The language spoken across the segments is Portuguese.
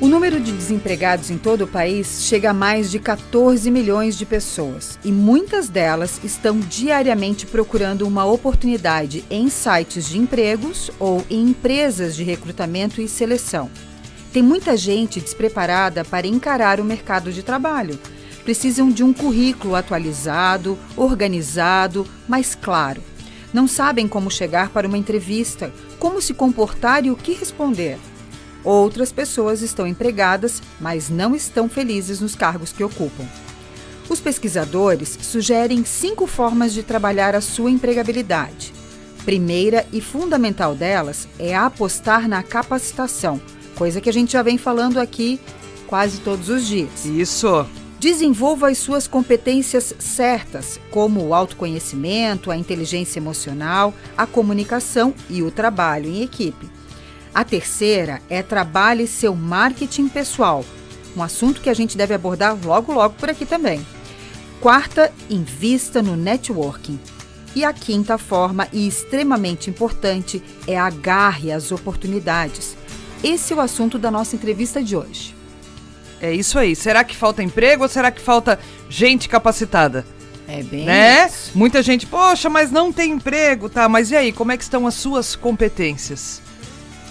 O número de desempregados em todo o país chega a mais de 14 milhões de pessoas e muitas delas estão diariamente procurando uma oportunidade em sites de empregos ou em empresas de recrutamento e seleção. Tem muita gente despreparada para encarar o mercado de trabalho. Precisam de um currículo atualizado, organizado, mais claro. Não sabem como chegar para uma entrevista, como se comportar e o que responder. Outras pessoas estão empregadas, mas não estão felizes nos cargos que ocupam. Os pesquisadores sugerem cinco formas de trabalhar a sua empregabilidade. Primeira e fundamental delas é apostar na capacitação, coisa que a gente já vem falando aqui quase todos os dias. Isso. Desenvolva as suas competências certas, como o autoconhecimento, a inteligência emocional, a comunicação e o trabalho em equipe. A terceira é trabalhe seu marketing pessoal, um assunto que a gente deve abordar logo logo por aqui também. Quarta, invista no networking. E a quinta forma, e extremamente importante, é agarre as oportunidades. Esse é o assunto da nossa entrevista de hoje. É isso aí. Será que falta emprego ou será que falta gente capacitada? É bem né? isso. Muita gente, poxa, mas não tem emprego, tá? Mas e aí, como é que estão as suas competências?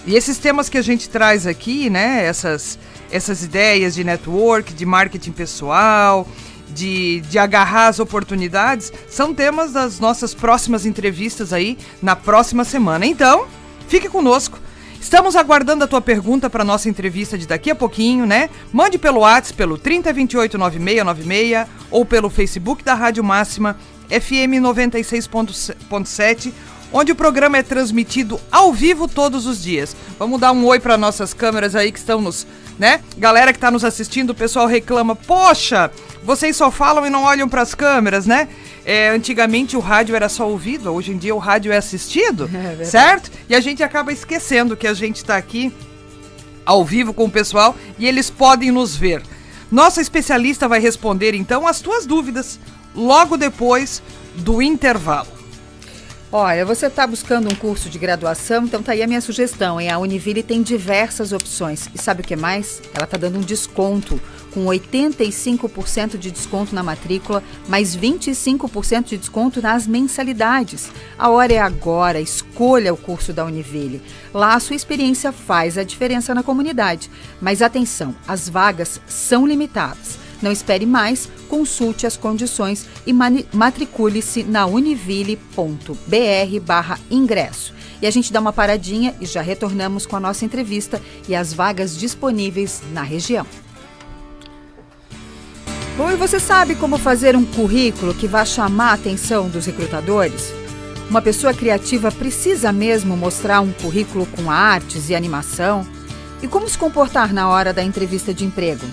E esses temas que a gente traz aqui, né? Essas, essas ideias de network, de marketing pessoal, de, de agarrar as oportunidades, são temas das nossas próximas entrevistas aí na próxima semana. Então, fique conosco. Estamos aguardando a tua pergunta para nossa entrevista de daqui a pouquinho, né? Mande pelo WhatsApp pelo 30289696 ou pelo Facebook da Rádio Máxima FM 96.7 onde o programa é transmitido ao vivo todos os dias. Vamos dar um oi para nossas câmeras aí que estão nos, né? Galera que está nos assistindo, o pessoal reclama: "Poxa, vocês só falam e não olham para as câmeras, né?" É, antigamente o rádio era só ouvido, hoje em dia o rádio é assistido, É certo? E a gente acaba esquecendo que a gente está aqui ao vivo com o pessoal e eles podem nos ver. Nossa especialista vai responder então as tuas dúvidas logo depois do intervalo. Olha, você está buscando um curso de graduação, então tá aí a minha sugestão, hein? A Univille tem diversas opções. E sabe o que mais? Ela tá dando um desconto, com 85% de desconto na matrícula, mais 25% de desconto nas mensalidades. A hora é agora, escolha o curso da Univille. Lá a sua experiência faz a diferença na comunidade. Mas atenção, as vagas são limitadas. Não espere mais, consulte as condições e matricule-se na univille.br barra ingresso. E a gente dá uma paradinha e já retornamos com a nossa entrevista e as vagas disponíveis na região. Bom, e você sabe como fazer um currículo que vá chamar a atenção dos recrutadores? Uma pessoa criativa precisa mesmo mostrar um currículo com artes e animação? E como se comportar na hora da entrevista de emprego?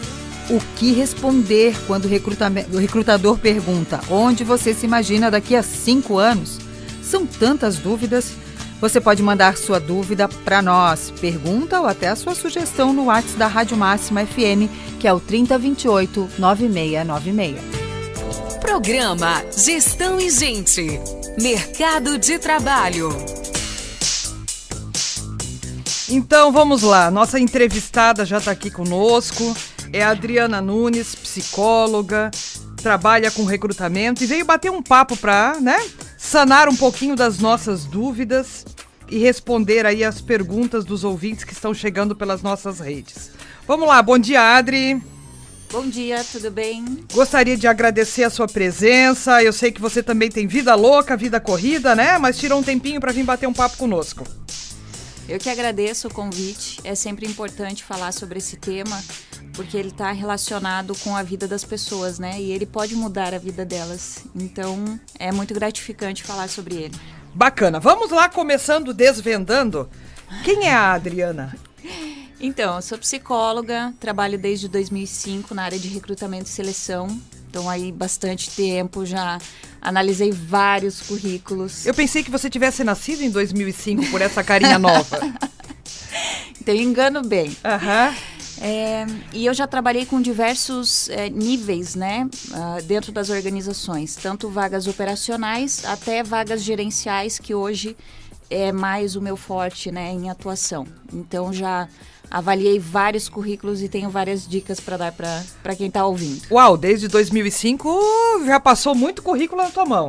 O que responder quando o recrutador pergunta onde você se imagina daqui a cinco anos? São tantas dúvidas. Você pode mandar sua dúvida para nós, pergunta ou até a sua sugestão no WhatsApp da Rádio Máxima FM, que é o 3028 9696. Programa Gestão e Gente. Mercado de Trabalho. Então vamos lá, nossa entrevistada já está aqui conosco. É Adriana Nunes, psicóloga, trabalha com recrutamento e veio bater um papo para, né, sanar um pouquinho das nossas dúvidas e responder aí as perguntas dos ouvintes que estão chegando pelas nossas redes. Vamos lá, bom dia, Adri. Bom dia, tudo bem? Gostaria de agradecer a sua presença. Eu sei que você também tem vida louca, vida corrida, né? Mas tirou um tempinho para vir bater um papo conosco. Eu que agradeço o convite. É sempre importante falar sobre esse tema, porque ele está relacionado com a vida das pessoas, né? E ele pode mudar a vida delas. Então, é muito gratificante falar sobre ele. Bacana. Vamos lá, começando desvendando. Quem é a Adriana? Então, eu sou psicóloga, trabalho desde 2005 na área de recrutamento e seleção. Então, aí, bastante tempo já analisei vários currículos. Eu pensei que você tivesse nascido em 2005 por essa carinha nova. então, engano bem. Aham. É, e eu já trabalhei com diversos é, níveis, né, uh, dentro das organizações, tanto vagas operacionais até vagas gerenciais, que hoje é mais o meu forte, né, em atuação. Então já avaliei vários currículos e tenho várias dicas para dar para quem está ouvindo. Uau, desde 2005 já passou muito currículo na tua mão.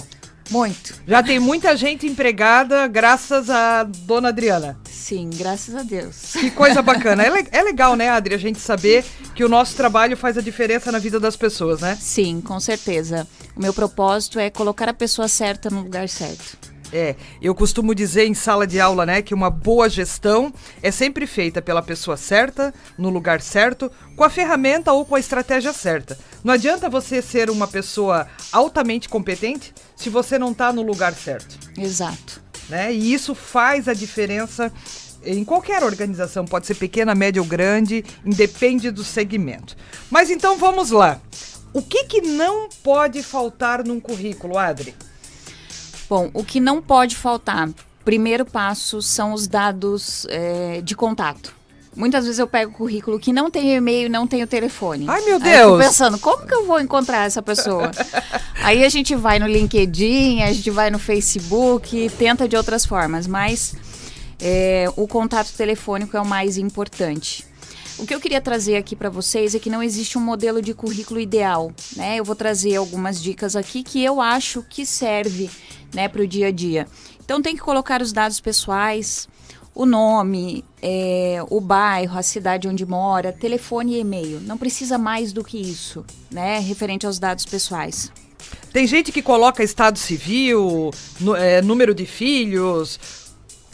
Muito. Já tem muita gente empregada graças a dona Adriana. Sim, graças a Deus. Que coisa bacana. É, é legal, né, Adri, a gente saber que o nosso trabalho faz a diferença na vida das pessoas, né? Sim, com certeza. O meu propósito é colocar a pessoa certa no lugar certo. É, eu costumo dizer em sala de aula, né, que uma boa gestão é sempre feita pela pessoa certa, no lugar certo, com a ferramenta ou com a estratégia certa. Não adianta você ser uma pessoa altamente competente se você não está no lugar certo. Exato. Né? E isso faz a diferença em qualquer organização, pode ser pequena, média ou grande, independe do segmento. Mas então vamos lá. O que, que não pode faltar num currículo, Adri? Bom, o que não pode faltar, primeiro passo, são os dados é, de contato. Muitas vezes eu pego o currículo que não tem e-mail, não tem o telefone. Ai, meu Deus! Aí eu fico pensando, como que eu vou encontrar essa pessoa? Aí a gente vai no LinkedIn, a gente vai no Facebook, tenta de outras formas, mas é, o contato telefônico é o mais importante. O que eu queria trazer aqui para vocês é que não existe um modelo de currículo ideal, né? Eu vou trazer algumas dicas aqui que eu acho que serve né, para o dia a dia. Então tem que colocar os dados pessoais, o nome, é, o bairro, a cidade onde mora, telefone e e-mail. Não precisa mais do que isso, né, referente aos dados pessoais. Tem gente que coloca estado civil, no, é, número de filhos,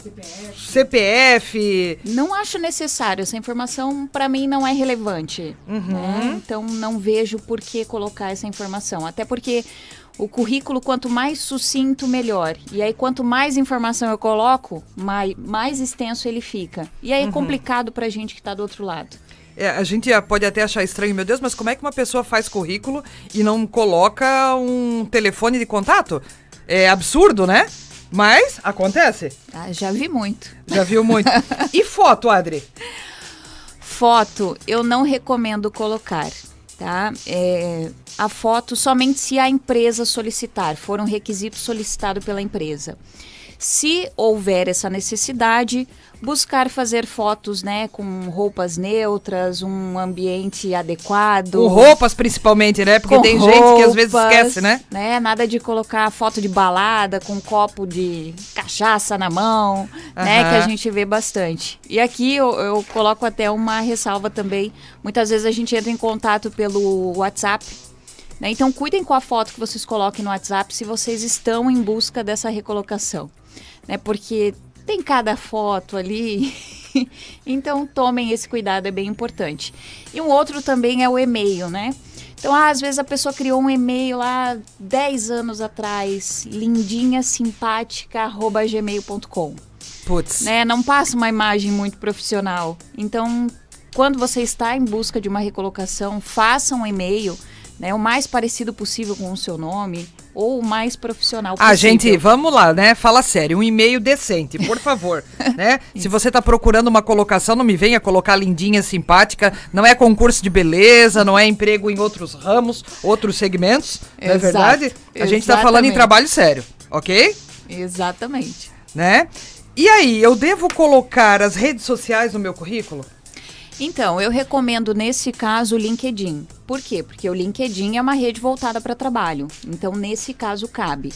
CPF. CPF. Não acho necessário. Essa informação, para mim, não é relevante. Uhum. Né? Então, não vejo por que colocar essa informação. Até porque o currículo, quanto mais sucinto, melhor. E aí, quanto mais informação eu coloco, mais, mais extenso ele fica. E aí é uhum. complicado para a gente que está do outro lado. É, a gente pode até achar estranho, meu Deus, mas como é que uma pessoa faz currículo e não coloca um telefone de contato? É absurdo, né? Mas acontece. Ah, já vi muito. Já viu muito. e foto, Adri? Foto, eu não recomendo colocar tá? É, a foto somente se a empresa solicitar, for um requisito solicitado pela empresa. Se houver essa necessidade, buscar fazer fotos, né, com roupas neutras, um ambiente adequado. Com roupas principalmente, né? Porque tem roupas, gente que às vezes esquece, né? né? Nada de colocar foto de balada com um copo de cachaça na mão, né? Que a gente vê bastante. E aqui eu, eu coloco até uma ressalva também. Muitas vezes a gente entra em contato pelo WhatsApp. Né? Então cuidem com a foto que vocês coloquem no WhatsApp se vocês estão em busca dessa recolocação né? Porque tem cada foto ali. então tomem esse cuidado, é bem importante. E um outro também é o e-mail, né? Então, ah, às vezes a pessoa criou um e-mail lá 10 anos atrás, lindinha, simpática, arroba gmail.com. Putz. Né? Não passa uma imagem muito profissional. Então, quando você está em busca de uma recolocação, faça um e-mail né, o mais parecido possível com o seu nome ou o mais profissional possível. Ah, gente, vamos lá, né? Fala sério, um e-mail decente, por favor, né? Se você está procurando uma colocação, não me venha colocar lindinha, simpática, não é concurso de beleza, não é emprego em outros ramos, outros segmentos, Exato. não é verdade? A gente está falando em trabalho sério, ok? Exatamente. Né? E aí, eu devo colocar as redes sociais no meu currículo? Então, eu recomendo nesse caso o LinkedIn. Por quê? Porque o LinkedIn é uma rede voltada para trabalho. Então, nesse caso, cabe.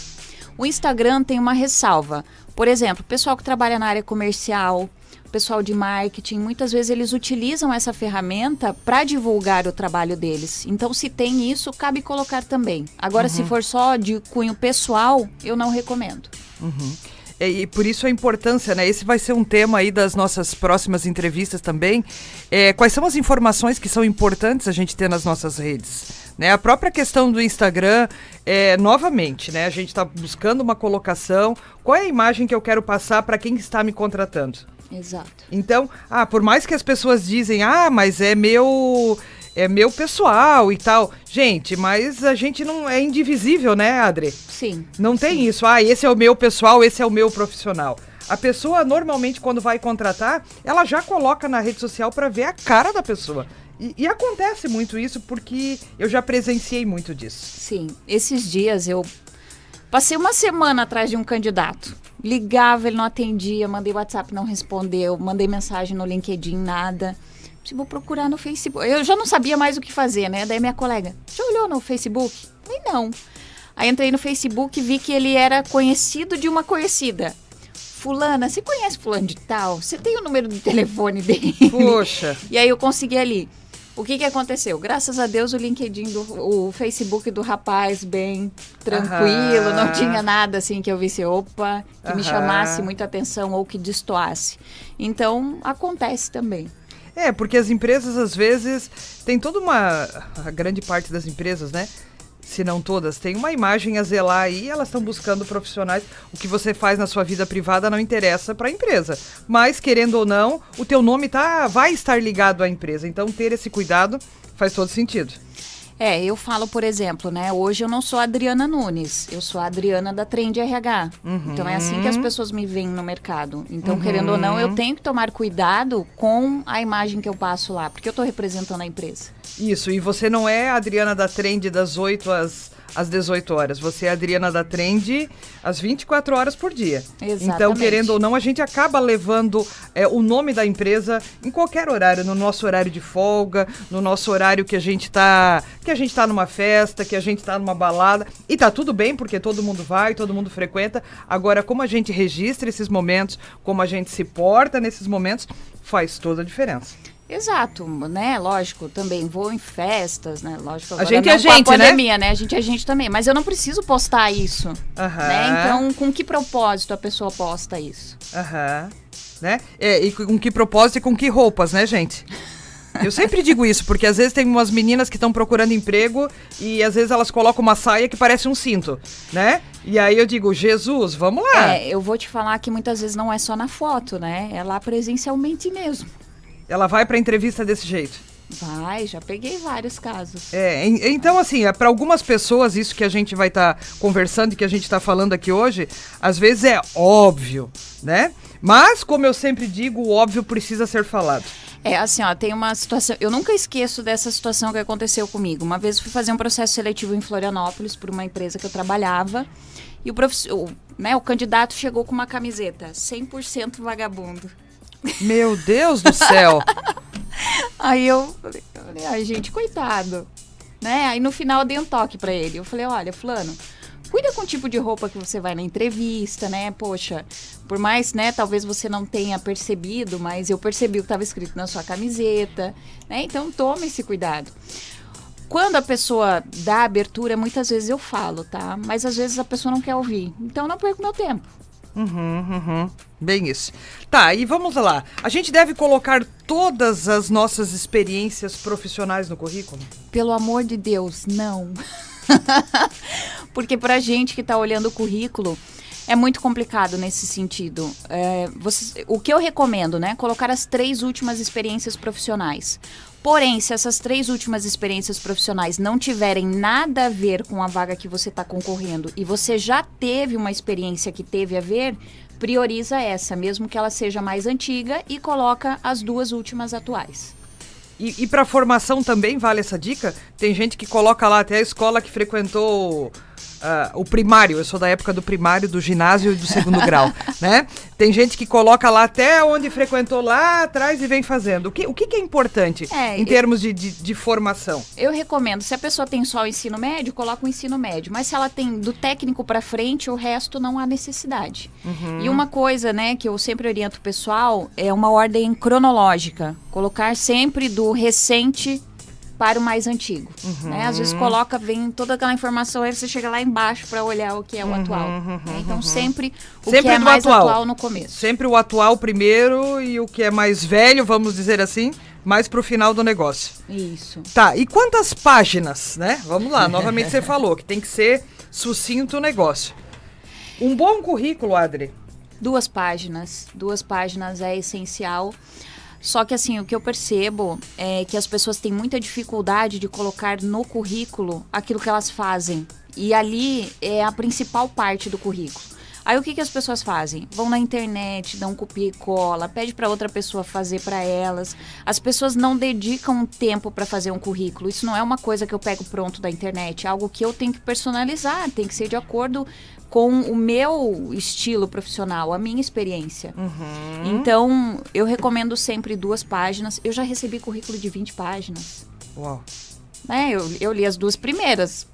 O Instagram tem uma ressalva. Por exemplo, o pessoal que trabalha na área comercial, pessoal de marketing, muitas vezes eles utilizam essa ferramenta para divulgar o trabalho deles. Então, se tem isso, cabe colocar também. Agora, uhum. se for só de cunho pessoal, eu não recomendo. Uhum. É, e por isso a importância, né? Esse vai ser um tema aí das nossas próximas entrevistas também. É, quais são as informações que são importantes a gente ter nas nossas redes? Né, a própria questão do Instagram, é, novamente, né, a gente está buscando uma colocação. Qual é a imagem que eu quero passar para quem está me contratando? Exato. Então, ah, por mais que as pessoas dizem, ah, mas é meu é meu pessoal e tal. Gente, mas a gente não é indivisível, né, Adri? Sim. Não tem sim. isso. Ah, esse é o meu pessoal, esse é o meu profissional. A pessoa normalmente quando vai contratar, ela já coloca na rede social para ver a cara da pessoa. E, e, acontece muito isso porque eu já presenciei muito disso. Sim, esses dias eu passei uma semana atrás de um candidato Ligava, ele não atendia, mandei WhatsApp, não respondeu, mandei mensagem no LinkedIn, nada. Vou procurar no Facebook. Eu já não sabia mais o que fazer, né? Daí minha colega, já olhou no Facebook? Falei, não. Aí entrei no Facebook e vi que ele era conhecido de uma conhecida. Fulana, você conhece fulano de tal? Você tem o número de telefone dele? Poxa. E aí eu consegui ali. O que, que aconteceu? Graças a Deus o LinkedIn, do, o Facebook do rapaz bem tranquilo, não tinha nada assim que eu visse, opa, que me chamasse muita atenção ou que destoasse. Então acontece também. É, porque as empresas às vezes tem toda uma a grande parte das empresas, né? se não todas, tem uma imagem a zelar aí, elas estão buscando profissionais. O que você faz na sua vida privada não interessa para a empresa. Mas, querendo ou não, o teu nome tá, vai estar ligado à empresa. Então, ter esse cuidado faz todo sentido. É, eu falo, por exemplo, né? Hoje eu não sou a Adriana Nunes, eu sou a Adriana da Trend RH. Uhum. Então é assim que as pessoas me veem no mercado. Então, uhum. querendo ou não, eu tenho que tomar cuidado com a imagem que eu passo lá, porque eu estou representando a empresa. Isso, e você não é a Adriana da Trend das 8 às às 18 horas. Você é a Adriana da Trend às 24 horas por dia. Exatamente. Então, querendo ou não, a gente acaba levando é, o nome da empresa em qualquer horário, no nosso horário de folga, no nosso horário que a gente tá, que a gente tá numa festa, que a gente tá numa balada. E tá tudo bem, porque todo mundo vai, todo mundo frequenta. Agora, como a gente registra esses momentos, como a gente se porta nesses momentos, faz toda a diferença. Exato, né? Lógico, também vou em festas, né? Lógico, a gente é gente, a pandemia, né? né? A gente é gente também, mas eu não preciso postar isso, uhum. né? Então, com que propósito a pessoa posta isso? Aham. Uhum. Né? É, e com que propósito e com que roupas, né, gente? Eu sempre digo isso, porque às vezes tem umas meninas que estão procurando emprego e às vezes elas colocam uma saia que parece um cinto, né? E aí eu digo, Jesus, vamos lá. É, eu vou te falar que muitas vezes não é só na foto, né? É lá presencialmente mesmo. Ela vai para entrevista desse jeito? Vai, já peguei vários casos. É, então assim, é, para algumas pessoas isso que a gente vai estar tá conversando e que a gente está falando aqui hoje, às vezes é óbvio, né? Mas como eu sempre digo, o óbvio precisa ser falado. É assim, ó, tem uma situação. Eu nunca esqueço dessa situação que aconteceu comigo. Uma vez eu fui fazer um processo seletivo em Florianópolis por uma empresa que eu trabalhava. E o, professor, né, o candidato chegou com uma camiseta 100% vagabundo. Meu Deus do céu! Aí eu falei, ai gente, coitado. Né? Aí no final eu dei um toque para ele. Eu falei, olha, fulano, cuida com o tipo de roupa que você vai na entrevista, né? Poxa, por mais, né, talvez você não tenha percebido, mas eu percebi o que estava escrito na sua camiseta, né? Então tome esse cuidado. Quando a pessoa dá abertura, muitas vezes eu falo, tá? Mas às vezes a pessoa não quer ouvir. Então não perco meu tempo. Uhum, uhum. Bem isso. Tá, e vamos lá. A gente deve colocar todas as nossas experiências profissionais no currículo? Pelo amor de Deus, não. Porque pra gente que está olhando o currículo, é muito complicado nesse sentido. É, você, o que eu recomendo, né? Colocar as três últimas experiências profissionais. Porém, se essas três últimas experiências profissionais não tiverem nada a ver com a vaga que você está concorrendo e você já teve uma experiência que teve a ver, prioriza essa, mesmo que ela seja mais antiga, e coloca as duas últimas atuais. E, e para formação também vale essa dica? Tem gente que coloca lá até a escola que frequentou Uh, o primário, eu sou da época do primário, do ginásio e do segundo grau, né? Tem gente que coloca lá até onde frequentou lá atrás e vem fazendo. O que, o que, que é importante é, em termos eu, de, de, de, formação? Eu recomendo, se a pessoa tem só o ensino médio, coloca o ensino médio. Mas se ela tem do técnico para frente, o resto não há necessidade. Uhum. E uma coisa, né, que eu sempre oriento o pessoal é uma ordem cronológica. Colocar sempre do recente para o mais antigo. Uhum. Né? Às vezes coloca, vem toda aquela informação, aí você chega lá embaixo para olhar o que é o uhum, atual. Uhum, né? Então sempre o sempre que é mais atual. atual no começo. Sempre o atual primeiro e o que é mais velho, vamos dizer assim, mais para o final do negócio. Isso. Tá, e quantas páginas, né? Vamos lá, novamente você falou que tem que ser sucinto o negócio. Um bom currículo, Adri. Duas páginas. Duas páginas é essencial. Só que assim, o que eu percebo é que as pessoas têm muita dificuldade de colocar no currículo aquilo que elas fazem. E ali é a principal parte do currículo. Aí o que, que as pessoas fazem? Vão na internet, dão copia e cola, pede para outra pessoa fazer para elas. As pessoas não dedicam tempo para fazer um currículo. Isso não é uma coisa que eu pego pronto da internet, é algo que eu tenho que personalizar, tem que ser de acordo com o meu estilo profissional, a minha experiência. Uhum. Então, eu recomendo sempre duas páginas. Eu já recebi currículo de 20 páginas. Uau. Né? Eu, eu li as duas primeiras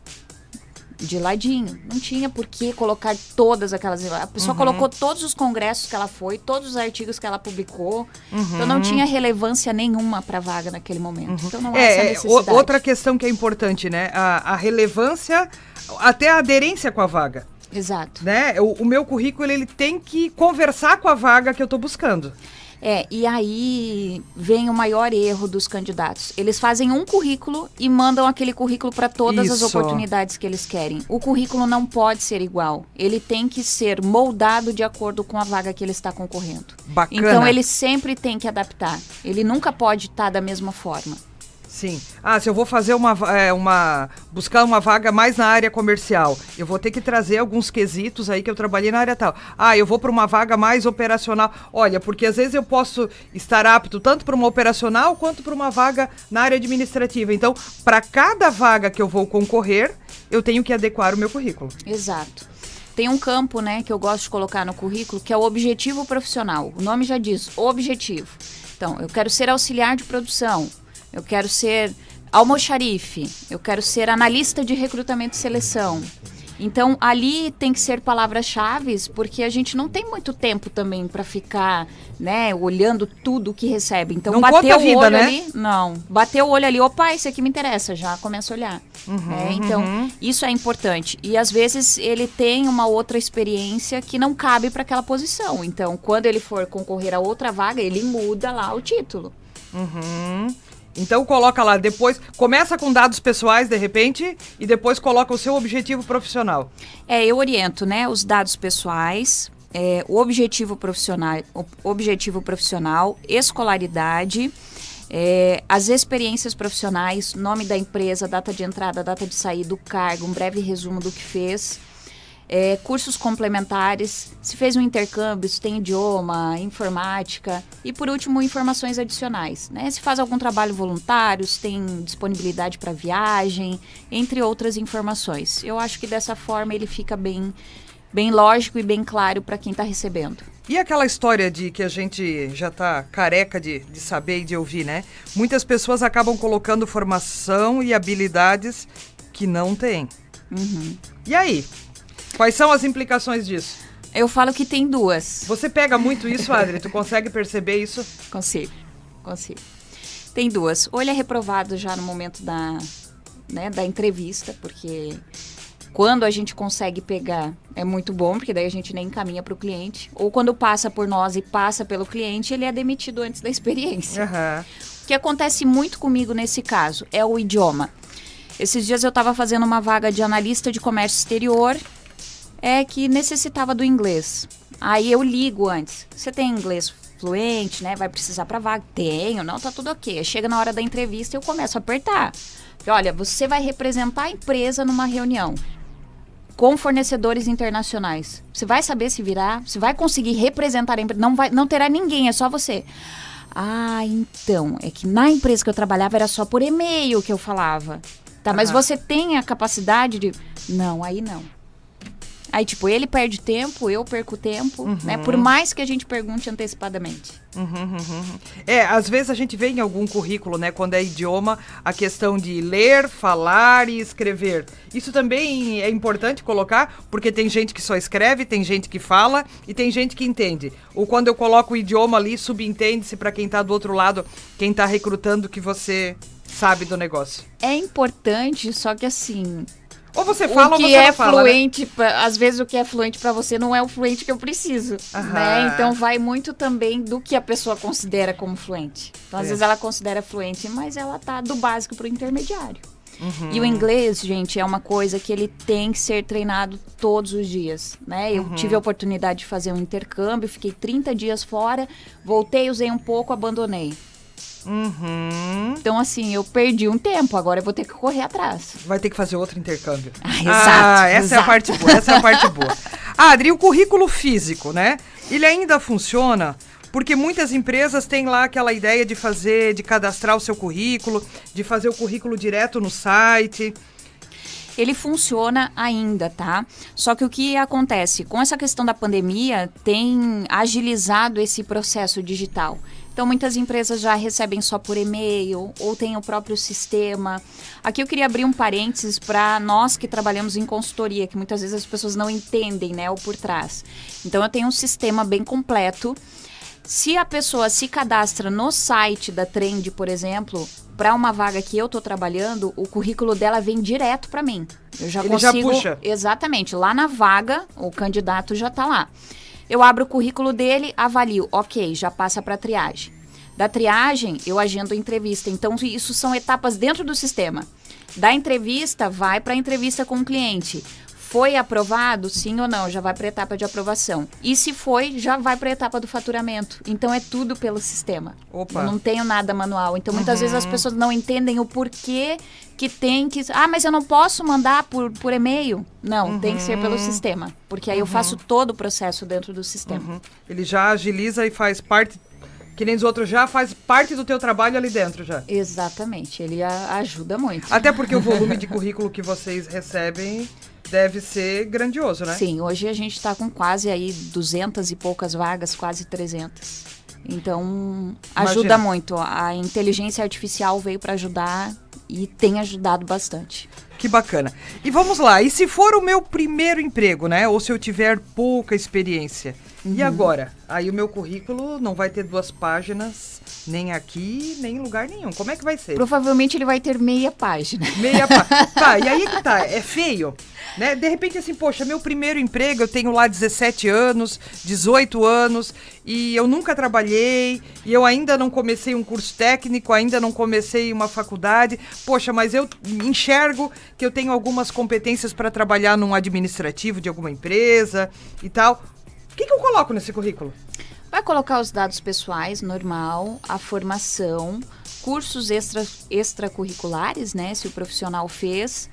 de ladinho. Não tinha por que colocar todas aquelas. A pessoa Uhum. colocou todos os congressos que ela foi, todos os artigos que ela publicou. Então Uhum. não tinha relevância nenhuma para a vaga naquele momento. Então não há essa É, é, necessidade. outra questão que é importante, né? A, a relevância, até a aderência com a vaga. Exato. Né? O, o meu currículo ele tem que conversar com a vaga que eu estou buscando. É, e aí vem o maior erro dos candidatos. Eles fazem um currículo e mandam aquele currículo para todas as Isso. oportunidades que eles querem. O currículo não pode ser igual. Ele tem que ser moldado de acordo com a vaga que ele está concorrendo. Bacana. Então ele sempre tem que adaptar. Ele nunca pode estar da mesma forma. Sim. Ah, se eu vou fazer uma, é, uma. buscar uma vaga mais na área comercial, eu vou ter que trazer alguns quesitos aí que eu trabalhei na área tal. Ah, eu vou para uma vaga mais operacional. Olha, porque às vezes eu posso estar apto tanto para uma operacional quanto para uma vaga na área administrativa. Então, para cada vaga que eu vou concorrer, eu tenho que adequar o meu currículo. Exato. Tem um campo, né, que eu gosto de colocar no currículo, que é o objetivo profissional. O nome já diz, objetivo. Então, eu quero ser auxiliar de produção, eu quero ser almoxarife, eu quero ser analista de recrutamento e seleção. Então, ali tem que ser palavras-chave, porque a gente não tem muito tempo também para ficar, né, olhando tudo que recebe. Então, Não bateu a o vida, olho né? ali, não. Bateu o olho ali, opa, esse aqui me interessa, já começa a olhar. Uhum, né? Então, isso é importante. E às vezes ele tem uma outra experiência que não cabe para aquela posição. Então, quando ele for concorrer a outra vaga, ele muda lá o título. Uhum. Então coloca lá, depois começa com dados pessoais de repente e depois coloca o seu objetivo profissional. É, eu oriento, né, os dados pessoais, é, o objetivo profissional, o objetivo profissional, escolaridade, é, as experiências profissionais, nome da empresa, data de entrada, data de saída, o cargo, um breve resumo do que fez. É, cursos complementares, se fez um intercâmbio, se tem idioma, informática e por último informações adicionais, né? Se faz algum trabalho voluntário, se tem disponibilidade para viagem, entre outras informações. Eu acho que dessa forma ele fica bem, bem lógico e bem claro para quem está recebendo. E aquela história de que a gente já tá careca de, de saber e de ouvir, né? Muitas pessoas acabam colocando formação e habilidades que não têm. E aí? Quais são as implicações disso? Eu falo que tem duas. Você pega muito isso, Adri? Tu consegue perceber isso? Consigo, consigo. Tem duas. Ou ele é reprovado já no momento da, né, da entrevista, porque quando a gente consegue pegar é muito bom, porque daí a gente nem encaminha para o cliente. Ou quando passa por nós e passa pelo cliente, ele é demitido antes da experiência. Aham. O que acontece muito comigo nesse caso é o idioma. Esses dias eu estava fazendo uma vaga de analista de comércio exterior, é que necessitava do inglês. Aí eu ligo antes. Você tem inglês fluente, né? Vai precisar para vaga? Tenho, não, tá tudo ok. Chega na hora da entrevista eu começo a apertar. Olha, você vai representar a empresa numa reunião com fornecedores internacionais. Você vai saber se virar, você vai conseguir representar a empresa, não vai, não terá ninguém, é só você. Ah, então, é que na empresa que eu trabalhava era só por e-mail que eu falava. Tá, mas Aham. você tem a capacidade de Não, aí não. Aí, tipo, ele perde tempo, eu perco tempo, né? Por mais que a gente pergunte antecipadamente. É, às vezes a gente vê em algum currículo, né, quando é idioma, a questão de ler, falar e escrever. Isso também é importante colocar, porque tem gente que só escreve, tem gente que fala e tem gente que entende. Ou quando eu coloco o idioma ali, subentende-se para quem tá do outro lado, quem tá recrutando que você sabe do negócio. É importante, só que assim, Ou você fala o que ou você é fala, né? fluente, pra- às vezes o que é fluente pra você não é o fluente que eu preciso, Aham. né? Então vai muito também do que a pessoa considera como fluente. Então às É. vezes ela considera fluente, mas ela tá do básico pro intermediário. Uhum. E o inglês, gente, é uma coisa que ele tem que ser treinado todos os dias, né? Eu Uhum. tive a oportunidade de fazer um intercâmbio, fiquei 30 dias fora, voltei, usei um pouco, abandonei. Uhum. Então, assim, eu perdi um tempo, agora eu vou ter que correr atrás. Vai ter que fazer outro intercâmbio. Ah, exato, essa é a exato. parte boa, essa é a parte boa. Adri, o currículo físico, né? Ele ainda funciona? Porque muitas empresas têm lá aquela ideia de fazer, de cadastrar o seu currículo, de fazer o currículo direto no site ele funciona ainda, tá? Só que o que acontece? Com essa questão da pandemia, tem agilizado esse processo digital. Então, muitas empresas já recebem só por e-mail ou tem o próprio sistema. Aqui eu queria abrir um parênteses para nós que trabalhamos em consultoria, que muitas vezes as pessoas não entendem, né, o por trás. Então, eu tenho um sistema bem completo. Se a pessoa se cadastra no site da Trend, por exemplo, para uma vaga que eu tô trabalhando, o currículo dela vem direto para mim. Eu já Ele consigo. já puxa. Exatamente. Lá na vaga, o candidato já tá lá. Eu abro o currículo dele, avalio, ok, já passa para triagem. Da triagem, eu agendo entrevista. Então, isso são etapas dentro do sistema. Da entrevista, vai para a entrevista com o cliente. Foi aprovado, sim ou não, já vai para a etapa de aprovação. E se foi, já vai para a etapa do faturamento. Então é tudo pelo sistema. Opa. Eu não tenho nada manual. Então muitas vezes as pessoas não entendem o porquê que tem que. Ah, mas eu não posso mandar por, por e-mail. Não, tem que ser pelo sistema. Porque aí eu faço todo o processo dentro do sistema. Uhum. Ele já agiliza e faz parte, que nem os outros já, faz parte do teu trabalho ali dentro já. Exatamente, ele a- ajuda muito. Até porque o volume de currículo que vocês recebem deve ser grandioso, né? Sim, hoje a gente está com quase aí 200 e poucas vagas, quase 300. Então, ajuda Imagina. muito. A inteligência artificial veio para ajudar e tem ajudado bastante. Que bacana. E vamos lá, e se for o meu primeiro emprego, né? Ou se eu tiver pouca experiência? E Uhum. agora? Aí o meu currículo não vai ter duas páginas, nem aqui, nem em lugar nenhum. Como é que vai ser? Provavelmente ele vai ter meia página. Meia pá. Tá, e aí que tá, é feio, né? De repente assim, poxa, meu primeiro emprego, eu tenho lá 17 anos, 18 anos, e eu nunca trabalhei, e eu ainda não comecei um curso técnico, ainda não comecei uma faculdade. Poxa, mas eu enxergo que eu tenho algumas competências para trabalhar num administrativo de alguma empresa e tal. O que, que eu coloco nesse currículo? Vai colocar os dados pessoais, normal, a formação, cursos extra, extracurriculares, né? Se o profissional fez.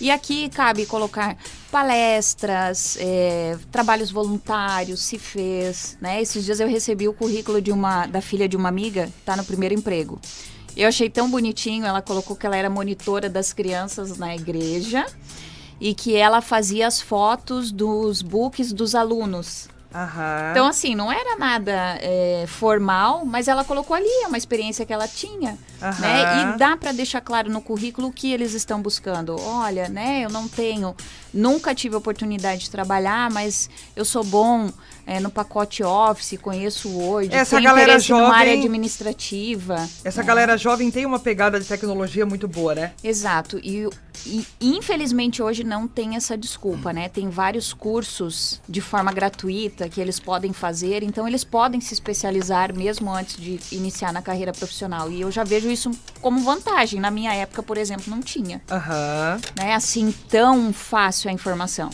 E aqui cabe colocar palestras, é, trabalhos voluntários, se fez, né? Esses dias eu recebi o currículo de uma da filha de uma amiga, tá no primeiro emprego. Eu achei tão bonitinho, ela colocou que ela era monitora das crianças na igreja e que ela fazia as fotos dos books dos alunos. Aham. Então, assim, não era nada é, formal, mas ela colocou ali, é uma experiência que ela tinha, Aham. né? E dá para deixar claro no currículo o que eles estão buscando. Olha, né, eu não tenho, nunca tive oportunidade de trabalhar, mas eu sou bom é, no pacote Office, conheço o Word, Essa galera interesse numa área jovem- administrativa. Essa né? galera jovem tem uma pegada de tecnologia muito boa, né? Exato. E, e, infelizmente hoje não tem essa desculpa, né? Tem vários cursos de forma gratuita que eles podem fazer, então eles podem se especializar mesmo antes de iniciar na carreira profissional. E eu já vejo isso como vantagem. Na minha época, por exemplo, não tinha, Aham. né? Assim tão fácil a informação.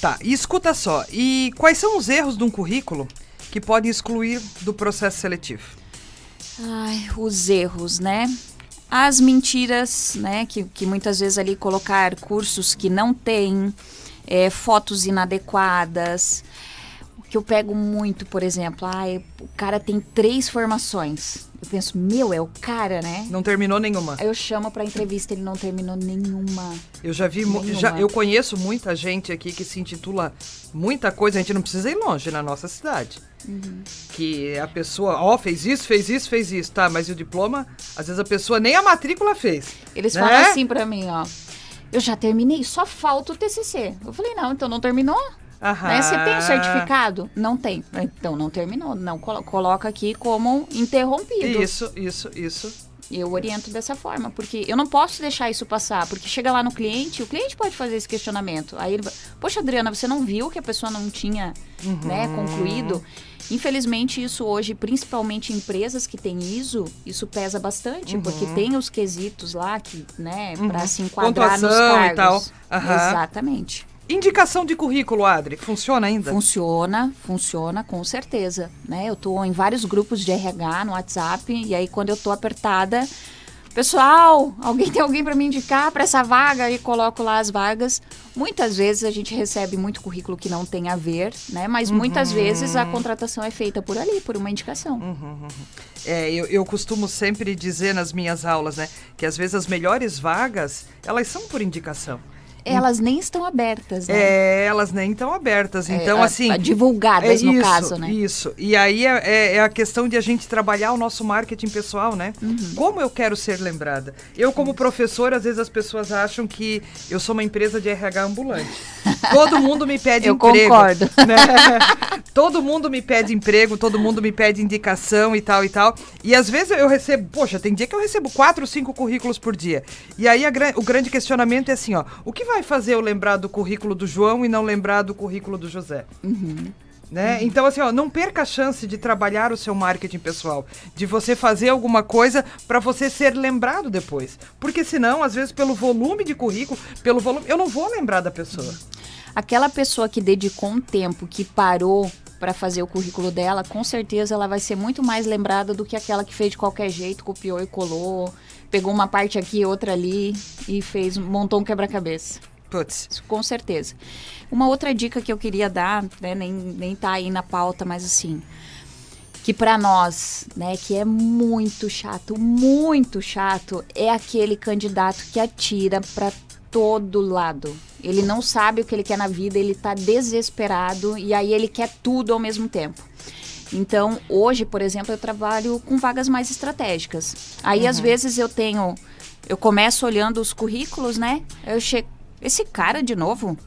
Tá, e escuta só, e quais são os erros de um currículo que podem excluir do processo seletivo? Ai, os erros, né? As mentiras, né? Que, que muitas vezes ali colocar cursos que não tem, é, fotos inadequadas. Que eu pego muito, por exemplo, ai, o cara tem três formações. Eu penso, meu, é o cara, né? Não terminou nenhuma. Aí eu chamo pra entrevista, ele não terminou nenhuma. Eu já vi, Nenhuma. já, eu conheço muita gente aqui que se intitula muita coisa, a gente não precisa ir longe na nossa cidade. Uhum. Que a pessoa, ó, fez isso, fez isso, fez isso, tá, mas e o diploma? Às vezes a pessoa nem a matrícula fez. Eles né? falam assim pra mim, ó. Eu já terminei, só falta o TCC. Eu falei, não, então não terminou? Aham. Né? Você tem o certificado? Não tem. Então não terminou. Não colo- coloca aqui como interrompido. Isso, isso, isso. Eu oriento dessa forma, porque eu não posso deixar isso passar, porque chega lá no cliente, o cliente pode fazer esse questionamento. Aí ele poxa, Adriana, você não viu que a pessoa não tinha né, concluído? Infelizmente, isso hoje, principalmente em empresas que têm ISO, isso pesa bastante, porque tem os quesitos lá que, né, para se enquadrar nos Pontuação e cargos. tal. Aham. Exatamente. Indicação de currículo, Adri, funciona ainda? Funciona, funciona com certeza, né? Eu tô em vários grupos de RH no WhatsApp e aí quando eu tô apertada, pessoal, alguém tem alguém para me indicar para essa vaga e coloco lá as vagas. Muitas vezes a gente recebe muito currículo que não tem a ver, né? Mas uhum. muitas vezes a contratação é feita por ali, por uma indicação. Uhum, uhum. É, eu, eu costumo sempre dizer nas minhas aulas, né, que às vezes as melhores vagas elas são por indicação elas nem estão abertas, né? É, elas nem estão abertas. É, então, é, assim. Divulgadas, é no caso, né? Isso. E aí é, é, é, a questão de a gente trabalhar o nosso marketing pessoal, né? Uhum. Como eu quero ser lembrada? Eu, como isso. professor, às vezes as pessoas acham que eu sou uma empresa de RH ambulante. Todo mundo me pede eu emprego. Eu concordo. Né? todo mundo me pede emprego, todo mundo me pede indicação e tal e tal. E às vezes eu recebo, poxa, tem dia que eu recebo quatro, cinco currículos por dia. E aí a, o grande questionamento é assim, ó, o que vai fazer eu lembrar do currículo do João e não lembrar do currículo do José? Uhum. Né? Uhum. Então, assim, ó, não perca a chance de trabalhar o seu marketing pessoal, de você fazer alguma coisa para você ser lembrado depois. Porque senão, às vezes, pelo volume de currículo, pelo volume, eu não vou lembrar da pessoa. Aquela pessoa que dedicou um tempo, que parou para fazer o currículo dela, com certeza ela vai ser muito mais lembrada do que aquela que fez de qualquer jeito, copiou e colou, pegou uma parte aqui, outra ali e fez, montou um quebra-cabeça. Putz. Com certeza. Uma outra dica que eu queria dar, né, nem, nem tá aí na pauta, mas assim, que para nós, né, que é muito chato, muito chato, é aquele candidato que atira para todo lado. Ele não sabe o que ele quer na vida, ele tá desesperado e aí ele quer tudo ao mesmo tempo. Então, hoje, por exemplo, eu trabalho com vagas mais estratégicas. Aí, uhum. às vezes, eu tenho. Eu começo olhando os currículos, né? Eu chego. Esse cara de novo?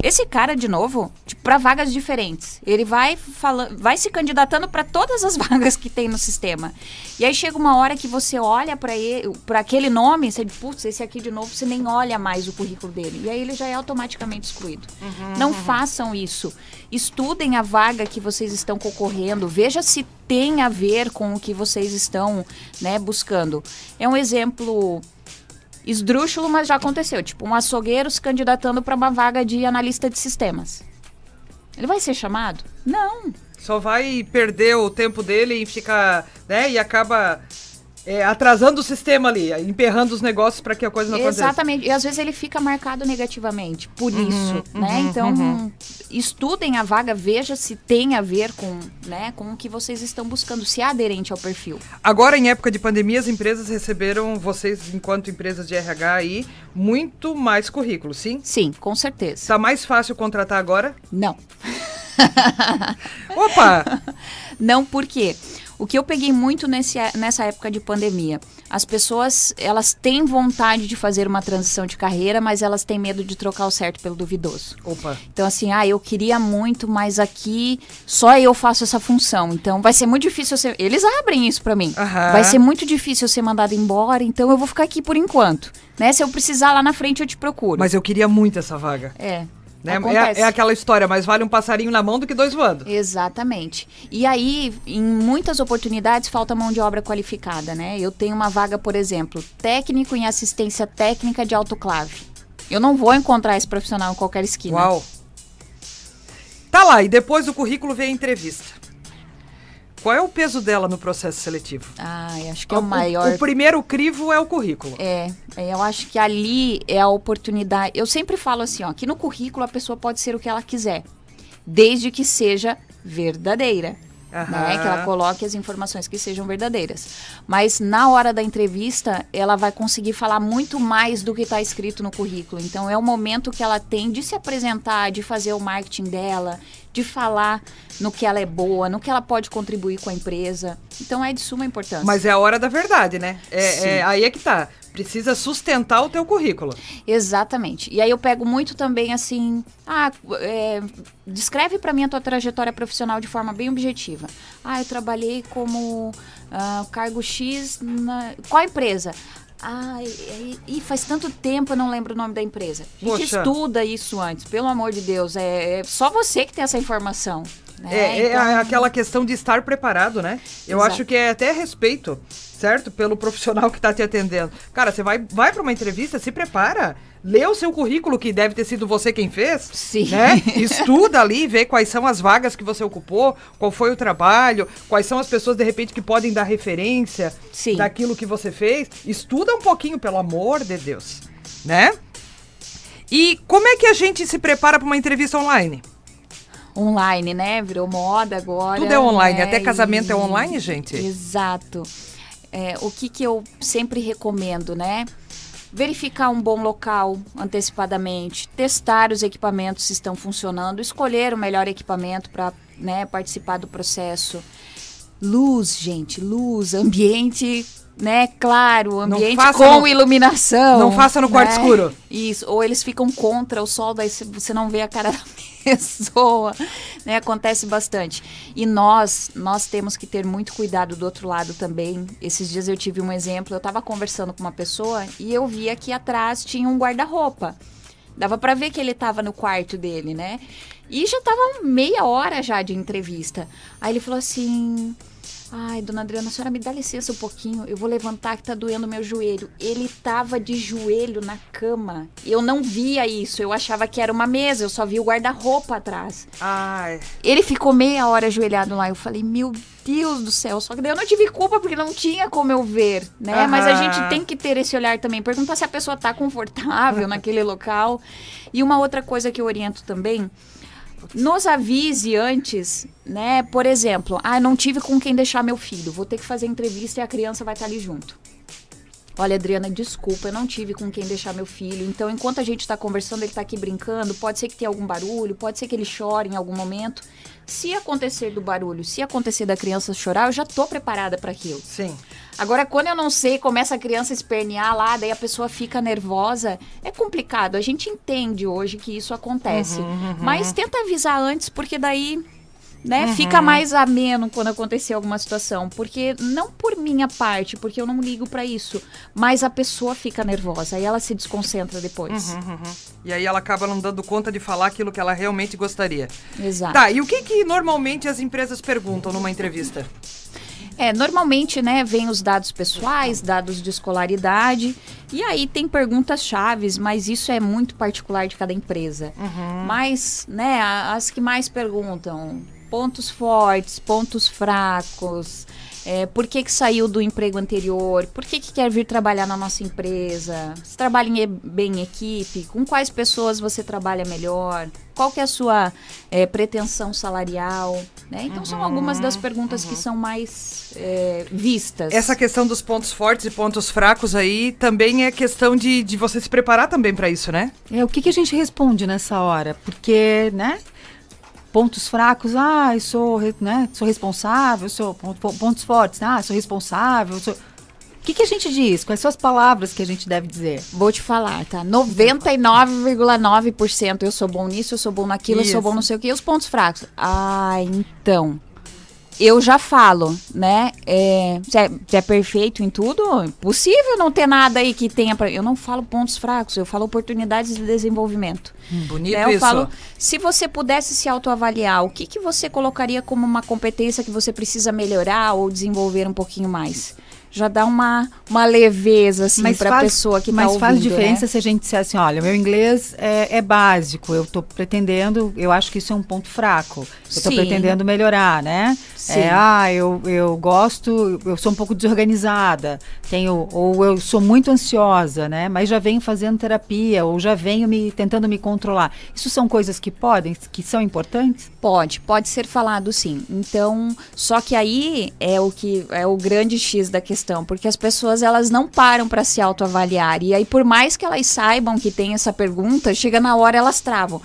Esse cara, de novo, tipo, para vagas diferentes. Ele vai falando, vai se candidatando para todas as vagas que tem no sistema. E aí chega uma hora que você olha para ele, para aquele nome, você diz, putz, esse aqui de novo, você nem olha mais o currículo dele. E aí ele já é automaticamente excluído. Uhum, Não uhum. façam isso. Estudem a vaga que vocês estão concorrendo, veja se tem a ver com o que vocês estão, né, buscando. É um exemplo esdrúxulo, mas já aconteceu. Tipo, um açougueiro se candidatando para uma vaga de analista de sistemas. Ele vai ser chamado? Não. Só vai perder o tempo dele e fica, né? E acaba é, atrasando o sistema ali, emperrando os negócios para que a coisa não aconteça. Exatamente. E às vezes ele fica marcado negativamente por uhum, isso, uhum, né? Então, uhum. estudem a vaga, veja se tem a ver com, né, com o que vocês estão buscando, se é aderente ao perfil. Agora, em época de pandemia, as empresas receberam, vocês, enquanto empresas de RH aí, muito mais currículos, sim? Sim, com certeza. Está mais fácil contratar agora? Não. Opa! Não, por quê? O que eu peguei muito nesse, nessa época de pandemia, as pessoas elas têm vontade de fazer uma transição de carreira, mas elas têm medo de trocar o certo pelo duvidoso. Opa. Então assim, ah, eu queria muito, mas aqui só eu faço essa função. Então vai ser muito difícil ser. Eles abrem isso para mim. Uhum. Vai ser muito difícil eu ser mandado embora, então eu vou ficar aqui por enquanto. Né? Se eu precisar lá na frente eu te procuro. Mas eu queria muito essa vaga. É. Né? É, é, aquela história, mas vale um passarinho na mão do que dois voando. Exatamente. E aí, em muitas oportunidades, falta mão de obra qualificada, né? Eu tenho uma vaga, por exemplo, técnico em assistência técnica de autoclave. Eu não vou encontrar esse profissional em qualquer esquina. Uau! Tá lá, e depois do currículo vem a entrevista. Qual é o peso dela no processo seletivo? Ah, acho que é o, o maior. O primeiro crivo é o currículo. É, é, eu acho que ali é a oportunidade. Eu sempre falo assim, ó, que no currículo a pessoa pode ser o que ela quiser, desde que seja verdadeira. Né, que ela coloque as informações que sejam verdadeiras. Mas na hora da entrevista, ela vai conseguir falar muito mais do que está escrito no currículo. Então é o momento que ela tem de se apresentar, de fazer o marketing dela, de falar no que ela é boa, no que ela pode contribuir com a empresa. Então é de suma importância. Mas é a hora da verdade, né? É, é aí é que tá. Precisa sustentar o teu currículo. Exatamente. E aí eu pego muito também assim, ah, é, descreve para mim a tua trajetória profissional de forma bem objetiva. Ah, eu trabalhei como uh, cargo X na qual empresa? Ah, e, e, faz tanto tempo eu não lembro o nome da empresa. A gente Poxa. estuda isso antes, pelo amor de Deus. É, é só você que tem essa informação. Né? É, é então... é, aquela questão de estar preparado, né? Eu Exato. acho que é até respeito, certo? Pelo profissional que está te atendendo. Cara, você vai, vai para uma entrevista, se prepara. Lê o seu currículo, que deve ter sido você quem fez. Sim. Né? Estuda ali, vê quais são as vagas que você ocupou, qual foi o trabalho, quais são as pessoas, de repente, que podem dar referência Sim. daquilo que você fez. Estuda um pouquinho, pelo amor de Deus. Né? E como é que a gente se prepara para uma entrevista online? Online, né? Virou moda agora. Tudo é online, né? até casamento é E- online, gente? Exato. É, o que, que eu sempre recomendo, né? Verificar um bom local antecipadamente, testar os equipamentos se estão funcionando, escolher o melhor equipamento para né, participar do processo. Luz, gente, luz, ambiente, né, claro, ambiente com no- iluminação. não faça no quarto né? escuro. Isso, ou eles ficam contra o sol, daí você não vê a cara da pessoa, né? Acontece bastante. E nós, nós temos que ter muito cuidado do outro lado também. Esses dias eu tive um exemplo, eu estava conversando com uma pessoa e eu vi que atrás tinha um guarda-roupa. Dava para ver que ele estava no quarto dele, né? E já tava meia hora já de entrevista. Aí ele falou assim: Ai, dona Adriana, a senhora me dá licença um pouquinho, eu vou levantar que tá doendo meu joelho. Ele tava de joelho na cama. Eu não via isso, eu achava que era uma mesa, eu só vi o guarda-roupa atrás. Ai. Ele ficou meia hora ajoelhado lá. Eu falei, meu Deus do céu. Só que daí eu não tive culpa porque não tinha como eu ver, né? Mas a gente tem que ter esse olhar também. Perguntar se a pessoa tá confortável naquele local. E uma outra coisa que eu oriento também. Nos avise antes, né? Por exemplo, ah, não tive com quem deixar meu filho. Vou ter que fazer entrevista e a criança vai estar ali junto. Olha, Adriana, desculpa, eu não tive com quem deixar meu filho. Então, enquanto a gente está conversando, ele está aqui brincando. Pode ser que tenha algum barulho, pode ser que ele chore em algum momento. Se acontecer do barulho, se acontecer da criança chorar, eu já tô preparada para aquilo. Sim. Agora, quando eu não sei, começa a criança a espernear lá, daí a pessoa fica nervosa, é complicado. A gente entende hoje que isso acontece. Mas tenta avisar antes, porque daí. Né, Fica mais ameno quando acontecer alguma situação, porque não por minha parte, porque eu não ligo pra isso, mas a pessoa fica nervosa e ela se desconcentra depois. E aí ela acaba não dando conta de falar aquilo que ela realmente gostaria. Exato. Tá, e o que que normalmente as empresas perguntam numa entrevista? É, normalmente, né, vem os dados pessoais, dados de escolaridade, e aí tem perguntas chaves, mas isso é muito particular de cada empresa. Mas, né, as que mais perguntam, pontos fortes, pontos fracos, é, por que que saiu do emprego anterior, por que que quer vir trabalhar na nossa empresa, se trabalha em bem em equipe, com quais pessoas você trabalha melhor, qual que é a sua é, pretensão salarial, né? Então são algumas das perguntas que são mais é, vistas. Essa questão dos pontos fortes e pontos fracos aí também é questão de, de você se preparar também pra isso, né? É, o que, que a gente responde nessa hora? Porque, né? Pontos fracos, ah, eu sou, né, sou responsável, sou pon- pon- pontos fortes, ah, sou responsável, sou... O que, que a gente diz? Quais são as palavras que a gente deve dizer? Vou te falar, tá? 99,9% eu sou bom nisso, eu sou bom naquilo, eu sou Isso. bom não sei o quê. E os pontos fracos? Ah, então. Eu já falo, né? É, você, é, você é perfeito em tudo? Impossível não ter nada aí que tenha pra. Eu não falo pontos fracos, eu falo oportunidades de desenvolvimento. Bonito Né, eu isso. falo, se você pudesse se autoavaliar, o que, que você colocaria como uma competência que você precisa melhorar ou desenvolver um pouquinho mais? Já dá uma, uma leveza, assim, para a pessoa que mas tá ouvindo, faz diferença né? se a gente disser assim, olha, meu inglês é, é básico, eu estou pretendendo, eu acho que isso é um ponto fraco. Eu estou pretendendo melhorar, né? Sim. É, ah, eu, eu gosto, eu sou um pouco desorganizada, tenho, ou eu sou muito ansiosa, né? Mas já venho fazendo terapia, ou já venho me tentando me controlar. Isso são coisas que podem, que são importantes? Pode, pode ser falado sim. Então, só que aí é o que é o grande X da questão, porque as pessoas elas não param para se autoavaliar. E aí por mais que elas saibam que tem essa pergunta, chega na hora elas travam.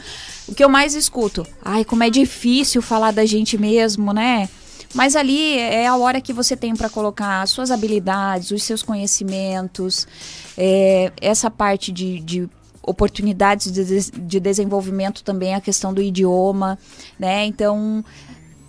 O que eu mais escuto, ai, como é difícil falar da gente mesmo, né? Mas ali é a hora que você tem para colocar as suas habilidades, os seus conhecimentos, é, essa parte de, de oportunidades de, de desenvolvimento também, a questão do idioma, né? Então,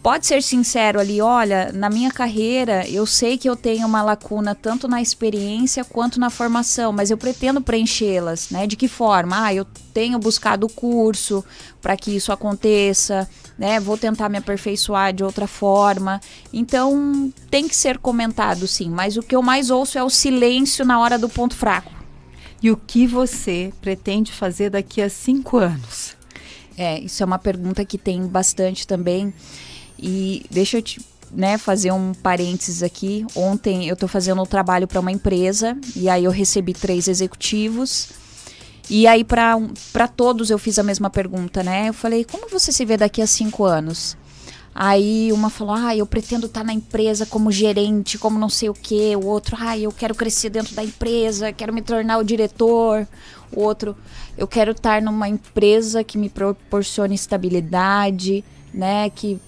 pode ser sincero ali, olha, na minha carreira eu sei que eu tenho uma lacuna tanto na experiência quanto na formação, mas eu pretendo preenchê-las, né? De que forma? Ah, eu tenho buscado curso para que isso aconteça, né? Vou tentar me aperfeiçoar de outra forma. Então, tem que ser comentado sim, mas o que eu mais ouço é o silêncio na hora do ponto fraco. E o que você pretende fazer daqui a cinco anos? É, isso é uma pergunta que tem bastante também. E deixa eu te né, fazer um parênteses aqui. Ontem eu estou fazendo um trabalho para uma empresa e aí eu recebi três executivos. E aí para todos eu fiz a mesma pergunta, né? Eu falei, como você se vê daqui a cinco anos? Aí uma falou, ah, eu pretendo estar tá na empresa como gerente, como não sei o quê. O outro, ah, eu quero crescer dentro da empresa, quero me tornar o diretor. O outro, eu quero estar numa empresa que me proporcione estabilidade, né? Que...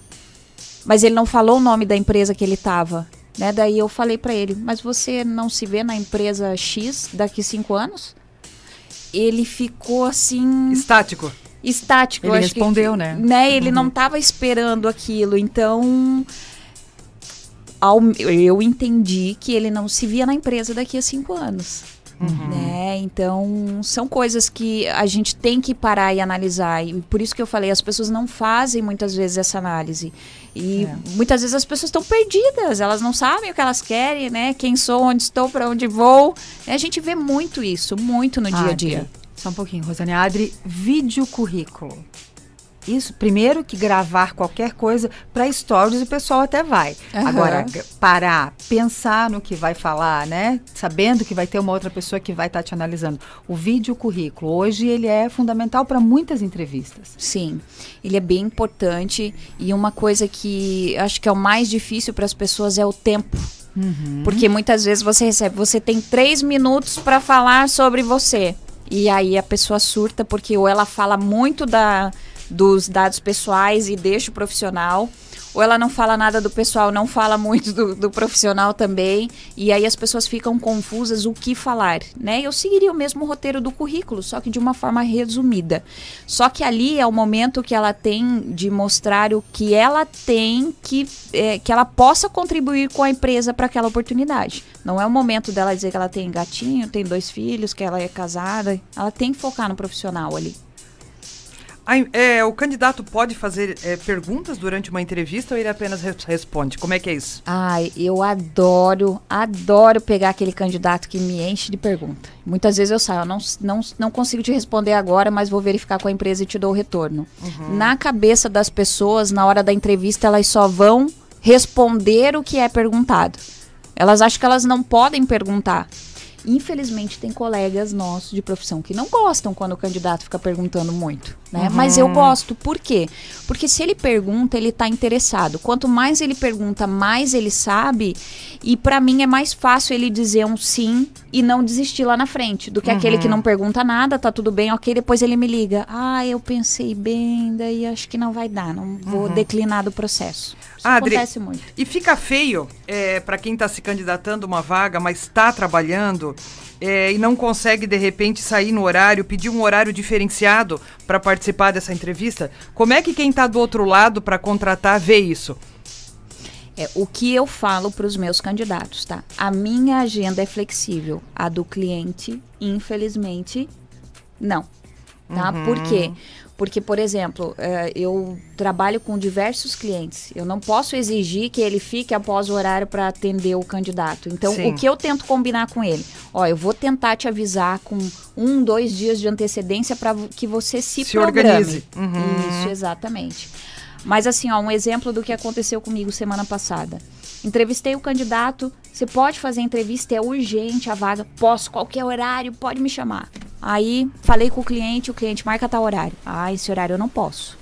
Mas ele não falou o nome da empresa que ele estava. Né? Daí eu falei para ele, mas você não se vê na empresa X daqui cinco anos? Ele ficou assim. Estático estático. Ele respondeu, que, né? né? Ele uhum. não estava esperando aquilo. Então, ao, eu entendi que ele não se via na empresa daqui a cinco anos. Uhum. Né? Então, são coisas que a gente tem que parar e analisar. E por isso que eu falei, as pessoas não fazem muitas vezes essa análise. E é. muitas vezes as pessoas estão perdidas, elas não sabem o que elas querem, né? Quem sou, onde estou, para onde vou. A gente vê muito isso, muito no dia a dia. Só um pouquinho, Rosane Adri, vídeo currículo. Isso, primeiro que gravar qualquer coisa para stories o pessoal até vai. Uhum. Agora, parar, pensar no que vai falar, né? Sabendo que vai ter uma outra pessoa que vai estar tá te analisando. O vídeo currículo, hoje ele é fundamental para muitas entrevistas. Sim, ele é bem importante e uma coisa que acho que é o mais difícil para as pessoas é o tempo. Uhum. Porque muitas vezes você recebe, você tem três minutos para falar sobre você. E aí a pessoa surta porque ou ela fala muito da, dos dados pessoais e deixa o profissional, ou ela não fala nada do pessoal, não fala muito do, do, profissional também, e aí as pessoas ficam confusas o que falar, né? Eu seguiria o mesmo roteiro do currículo, só que de uma forma resumida. Só que ali é o momento que ela tem de mostrar o que ela tem que, é, que ela possa contribuir com a empresa para aquela oportunidade. Não é o momento dela dizer que ela tem gatinho, tem dois filhos, que ela é casada. Ela tem que focar no profissional ali. É, o candidato pode fazer é, perguntas durante uma entrevista ou ele apenas responde? Como é que é isso? Ai, eu adoro, adoro pegar aquele candidato que me enche de pergunta. Muitas vezes eu saio, eu não, não, não consigo te responder agora, mas vou verificar com a empresa e te dou o retorno. Uhum. Na cabeça das pessoas, na hora da entrevista, elas só vão responder o que é perguntado. Elas acham que elas não podem perguntar. Infelizmente, tem colegas nossos de profissão que não gostam quando o candidato fica perguntando muito, né? Uhum. Mas eu gosto. Por quê? Porque se ele pergunta, ele está interessado. Quanto mais ele pergunta, mais ele sabe. E para mim é mais fácil ele dizer um sim e não desistir lá na frente do que uhum. aquele que não pergunta nada, tá tudo bem, ok. Depois ele me liga. Ah, eu pensei bem, daí acho que não vai dar, não vou uhum. declinar do processo. Isso Adri, acontece muito. E fica feio é, para quem está se candidatando uma vaga, mas está trabalhando é, e não consegue de repente sair no horário, pedir um horário diferenciado para participar dessa entrevista. Como é que quem está do outro lado para contratar vê isso? É, o que eu falo para os meus candidatos, tá? A minha agenda é flexível, a do cliente, infelizmente, não. Tá? Uhum. Por quê? Porque, por exemplo, é, eu trabalho com diversos clientes. Eu não posso exigir que ele fique após o horário para atender o candidato. Então, Sim. o que eu tento combinar com ele? Ó, eu vou tentar te avisar com um, dois dias de antecedência para que você se, se programe. organize. Uhum. Isso, exatamente. Mas assim, ó, um exemplo do que aconteceu comigo semana passada. Entrevistei o candidato, você pode fazer entrevista, é urgente a vaga, posso, qualquer horário, pode me chamar. Aí falei com o cliente, o cliente marca tal horário. Ah, esse horário eu não posso.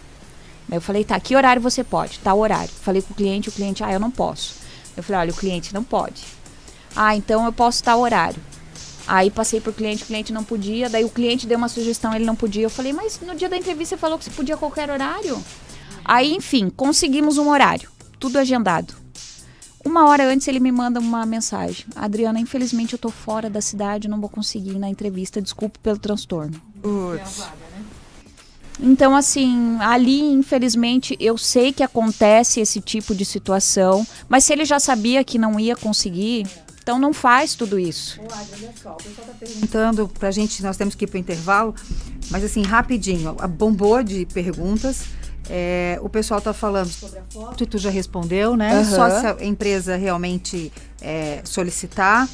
Aí eu falei, tá, que horário você pode? Tal horário. Falei com o cliente, o cliente, ah, eu não posso. Eu falei, olha, o cliente não pode. Ah, então eu posso tal horário. Aí passei pro cliente, o cliente não podia, daí o cliente deu uma sugestão, ele não podia. Eu falei, mas no dia da entrevista você falou que você podia qualquer horário. Aí, enfim, conseguimos um horário, tudo agendado. Uma hora antes ele me manda uma mensagem. Adriana, infelizmente eu tô fora da cidade, não vou conseguir ir na entrevista, desculpe pelo transtorno. Uts. Então, assim, ali, infelizmente, eu sei que acontece esse tipo de situação, mas se ele já sabia que não ia conseguir, então não faz tudo isso. Olá, olha só, o pessoal está perguntando pra gente, nós temos que ir pro intervalo, mas assim, rapidinho, bombou de perguntas. É, o pessoal está falando sobre a foto e tu já respondeu, né? Uhum. Só se a empresa realmente é, solicitar.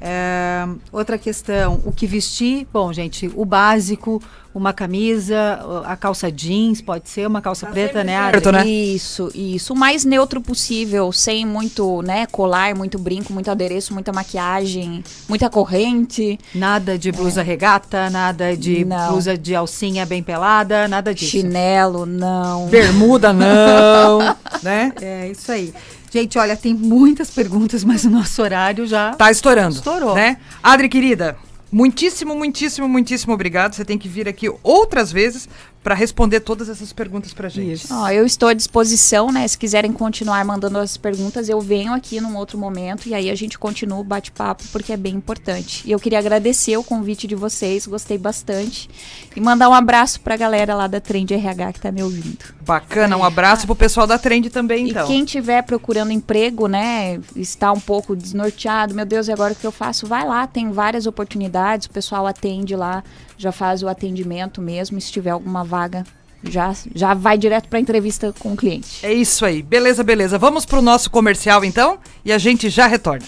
É, outra questão, o que vestir? Bom, gente, o básico, uma camisa, a calça jeans, pode ser uma calça tá preta, né, certo, né? Isso, isso. O mais neutro possível, sem muito, né, colar, muito brinco, muito adereço, muita maquiagem, muita corrente. Nada de blusa é. regata, nada de não. blusa de alcinha bem pelada, nada disso. Chinelo, não. Bermuda, não. né? É, isso aí. Gente, olha, tem muitas perguntas, mas o nosso horário já. Tá estourando. Estourou. Né? Adri, querida, muitíssimo, muitíssimo, muitíssimo obrigado. Você tem que vir aqui outras vezes para responder todas essas perguntas para gente. Oh, eu estou à disposição, né? Se quiserem continuar mandando as perguntas, eu venho aqui num outro momento e aí a gente continua o bate-papo porque é bem importante. E eu queria agradecer o convite de vocês, gostei bastante e mandar um abraço para a galera lá da Trend RH que está me ouvindo. Bacana, um abraço para o pessoal da Trend também, então. E quem tiver procurando emprego, né, está um pouco desnorteado, meu Deus, e agora o que eu faço? Vai lá, tem várias oportunidades, o pessoal atende lá já faz o atendimento mesmo, se tiver alguma vaga já, já vai direto para entrevista com o cliente. É isso aí. Beleza, beleza. Vamos para o nosso comercial então e a gente já retorna.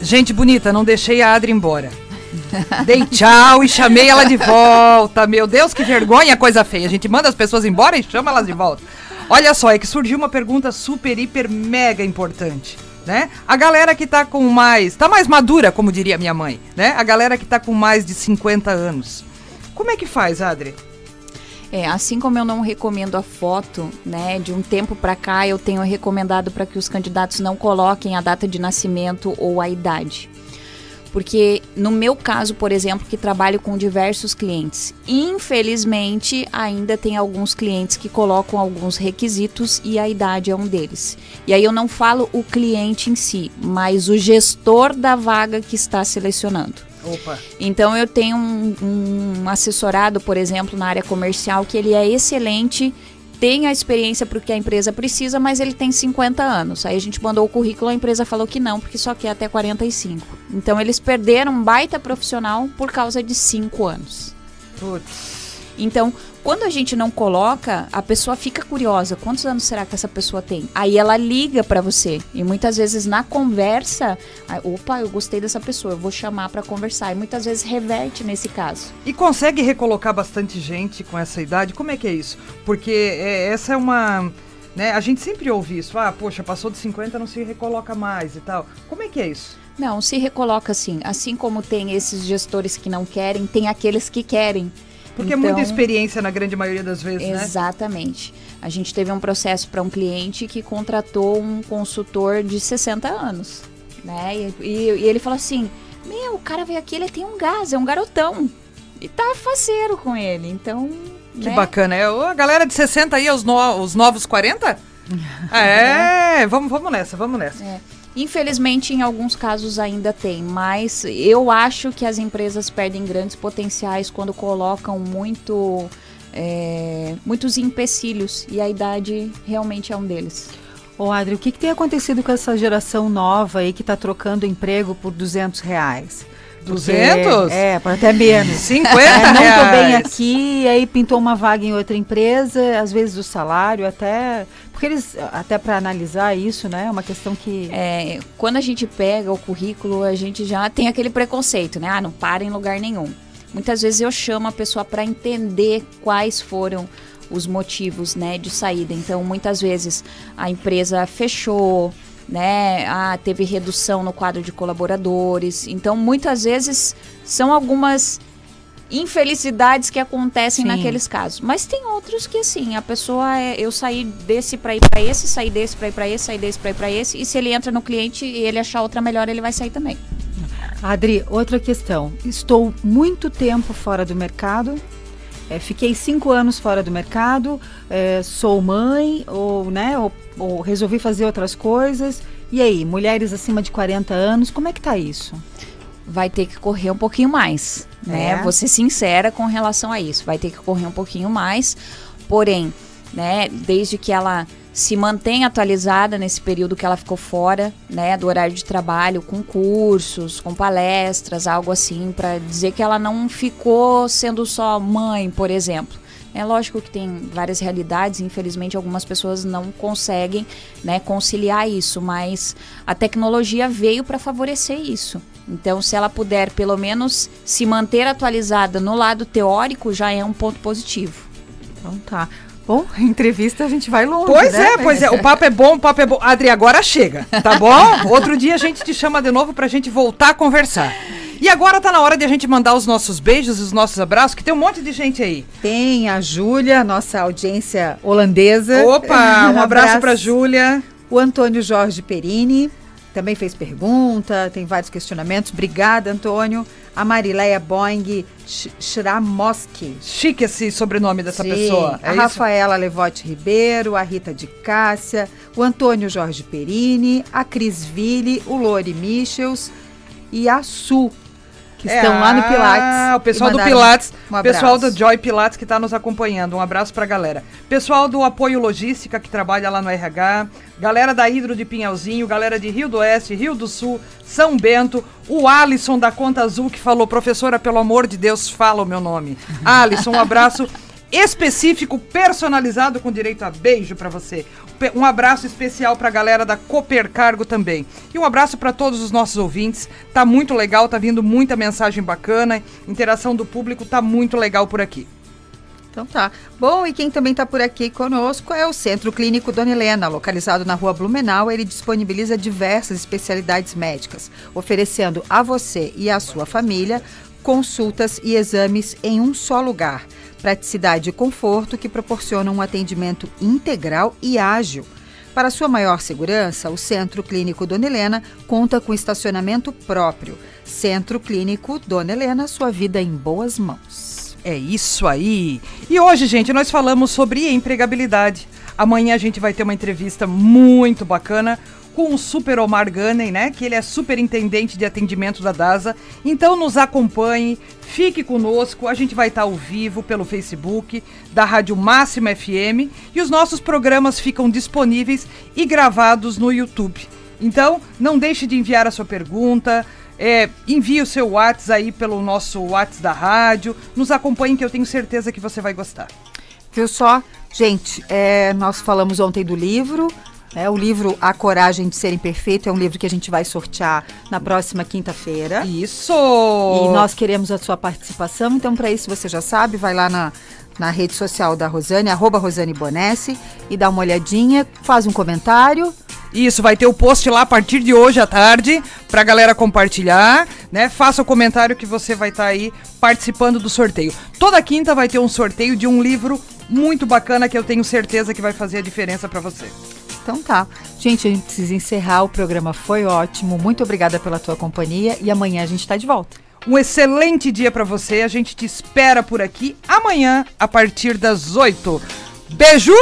Gente bonita, não deixei a Adri embora. Dei tchau e chamei ela de volta. Meu Deus, que vergonha, coisa feia. A gente manda as pessoas embora e chama elas de volta. Olha só, é que surgiu uma pergunta super, hiper, mega importante né? A galera que tá com mais, tá mais madura, como diria minha mãe, né? A galera que tá com mais de 50 anos. Como é que faz, Adri? É, assim como eu não recomendo a foto, né, de um tempo para cá eu tenho recomendado para que os candidatos não coloquem a data de nascimento ou a idade. Porque no meu caso, por exemplo, que trabalho com diversos clientes, infelizmente ainda tem alguns clientes que colocam alguns requisitos e a idade é um deles. E aí eu não falo o cliente em si, mas o gestor da vaga que está selecionando. Opa. Então eu tenho um, um assessorado, por exemplo, na área comercial que ele é excelente tem a experiência para o que a empresa precisa, mas ele tem 50 anos. Aí a gente mandou o currículo, a empresa falou que não, porque só quer até 45. Então eles perderam um baita profissional por causa de 5 anos. Putz. Então, quando a gente não coloca, a pessoa fica curiosa. Quantos anos será que essa pessoa tem? Aí ela liga para você. E muitas vezes na conversa, opa, eu gostei dessa pessoa, eu vou chamar para conversar. E muitas vezes reverte nesse caso. E consegue recolocar bastante gente com essa idade? Como é que é isso? Porque é, essa é uma. Né, a gente sempre ouve isso. Ah, poxa, passou de 50, não se recoloca mais e tal. Como é que é isso? Não, se recoloca sim. Assim como tem esses gestores que não querem, tem aqueles que querem. Porque então, é muita então, experiência na grande maioria das vezes, exatamente. né? Exatamente. A gente teve um processo para um cliente que contratou um consultor de 60 anos, né? E, e, e, ele falou assim: Meu, o cara veio aqui, ele tem um gás, é um garotão. E tá faceiro com ele, então. Que né? bacana. É a galera de 60 aí, os, no, os novos 40? é, vamos, vamos nessa, vamos nessa. É. Infelizmente, em alguns casos ainda tem, mas eu acho que as empresas perdem grandes potenciais quando colocam muito, é, muitos empecilhos e a idade realmente é um deles. Ô Adri, o que, que tem acontecido com essa geração nova aí que está trocando emprego por 200 reais? 200? É, para até menos. 50 é, Não estou bem aqui, aí pintou uma vaga em outra empresa, às vezes o salário até... Porque eles, até para analisar isso, né, é uma questão que... É, quando a gente pega o currículo, a gente já tem aquele preconceito, né? Ah, não para em lugar nenhum. Muitas vezes eu chamo a pessoa para entender quais foram os motivos, né, de saída. Então, muitas vezes a empresa fechou, né? Ah, teve redução no quadro de colaboradores. Então, muitas vezes são algumas infelicidades que acontecem Sim. naqueles casos. Mas tem outros que assim, a pessoa é, eu saí desse para ir para esse, saí desse para ir para esse, saí desse para ir para esse, e se ele entra no cliente e ele achar outra melhor, ele vai sair também. Adri, outra questão. Estou muito tempo fora do mercado. É, fiquei cinco anos fora do mercado, é, sou mãe, ou, né, ou, ou resolvi fazer outras coisas. E aí, mulheres acima de 40 anos, como é que tá isso? Vai ter que correr um pouquinho mais, né? É. Vou ser sincera com relação a isso. Vai ter que correr um pouquinho mais. Porém, né, desde que ela se mantém atualizada nesse período que ela ficou fora, né, do horário de trabalho, com cursos, com palestras, algo assim, para dizer que ela não ficou sendo só mãe, por exemplo. É lógico que tem várias realidades, infelizmente algumas pessoas não conseguem né, conciliar isso, mas a tecnologia veio para favorecer isso. Então, se ela puder pelo menos se manter atualizada no lado teórico, já é um ponto positivo. Então tá. Bom, entrevista a gente vai longe. Pois né? é, pois é. O papo é bom, o papo é bom. Adri, agora chega, tá bom? Outro dia a gente te chama de novo pra gente voltar a conversar. E agora tá na hora de a gente mandar os nossos beijos, os nossos abraços, que tem um monte de gente aí. Tem a Júlia, nossa audiência holandesa. Opa, um abraço pra Júlia. O Antônio Jorge Perini também fez pergunta, tem vários questionamentos. Obrigada, Antônio. A Marileia Boing Shramoski. Chique esse sobrenome dessa Sim, pessoa. É a isso? Rafaela Levote Ribeiro, a Rita de Cássia, o Antônio Jorge Perini, a Cris Ville, o Lori Michels e a Su que é, estão lá no Pilates. Ah, o pessoal do Pilates, um pessoal do Joy Pilates que está nos acompanhando. Um abraço para a galera. Pessoal do Apoio Logística que trabalha lá no RH, galera da Hidro de Pinhalzinho, galera de Rio do Oeste, Rio do Sul, São Bento, o Alisson da Conta Azul que falou, professora, pelo amor de Deus, fala o meu nome. Alisson, um abraço específico, personalizado com direito a beijo para você. Um abraço especial para a galera da Cooper Cargo também. E um abraço para todos os nossos ouvintes. Tá muito legal, tá vindo muita mensagem bacana, interação do público tá muito legal por aqui. Então tá. Bom, e quem também está por aqui conosco é o Centro Clínico Dona Helena, localizado na rua Blumenau. Ele disponibiliza diversas especialidades médicas, oferecendo a você e a sua família consultas e exames em um só lugar praticidade e conforto que proporcionam um atendimento integral e ágil. Para sua maior segurança, o Centro Clínico Dona Helena conta com estacionamento próprio. Centro Clínico Dona Helena, sua vida em boas mãos. É isso aí! E hoje, gente, nós falamos sobre empregabilidade. Amanhã a gente vai ter uma entrevista muito bacana com o Super Omar Gannen, né? Que ele é superintendente de atendimento da DASA. Então nos acompanhe, fique conosco. A gente vai estar ao vivo pelo Facebook da Rádio Máxima FM e os nossos programas ficam disponíveis e gravados no YouTube. Então, não deixe de enviar a sua pergunta. É, envie o seu WhatsApp aí pelo nosso WhatsApp da rádio. Nos acompanhe que eu tenho certeza que você vai gostar. Viu só? Gente, é, nós falamos ontem do livro. É, o livro A Coragem de Ser Imperfeito é um livro que a gente vai sortear na próxima quinta-feira. Isso! E nós queremos a sua participação, então para isso você já sabe, vai lá na, na rede social da Rosane, arroba Rosane Bonesse, e dá uma olhadinha, faz um comentário. Isso, vai ter o post lá a partir de hoje à tarde pra galera compartilhar, né? Faça o comentário que você vai estar tá aí participando do sorteio. Toda quinta vai ter um sorteio de um livro muito bacana que eu tenho certeza que vai fazer a diferença para você. Então tá. Gente, a gente precisa encerrar. O programa foi ótimo. Muito obrigada pela tua companhia e amanhã a gente está de volta. Um excelente dia para você. A gente te espera por aqui amanhã a partir das 8. Beijo!